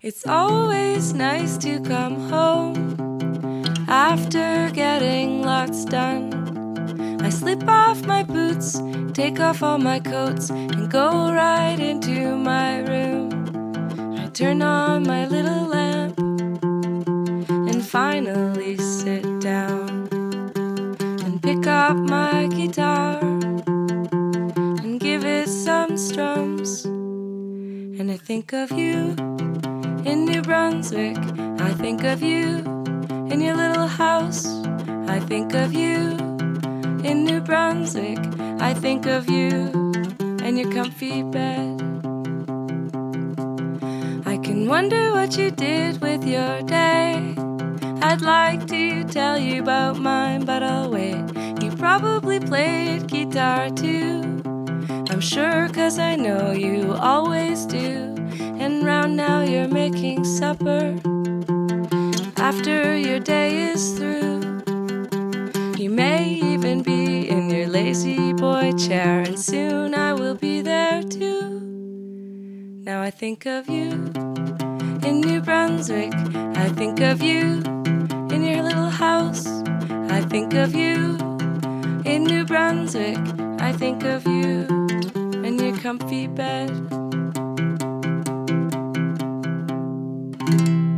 It's always nice to come home after getting lots done. I slip off my boots, take off all my coats, and go right into my room. I turn on my little lamp and finally sit down and pick up my guitar and give it some strums. And I think of you in New Brunswick. I think of you in your little house. I think of you in New Brunswick. I think of you and your comfy bed. I can wonder what you did with your day. I'd like to tell you about mine, but I'll wait. You probably played guitar too. I'm sure, cause I know you always do. And round now you're making supper after your day is through. You may even be in your lazy boy chair, and soon I will be there too. Now I think of you in New Brunswick. I think of you in your little house. I think of you in New Brunswick. I think of you in your comfy bed. thank you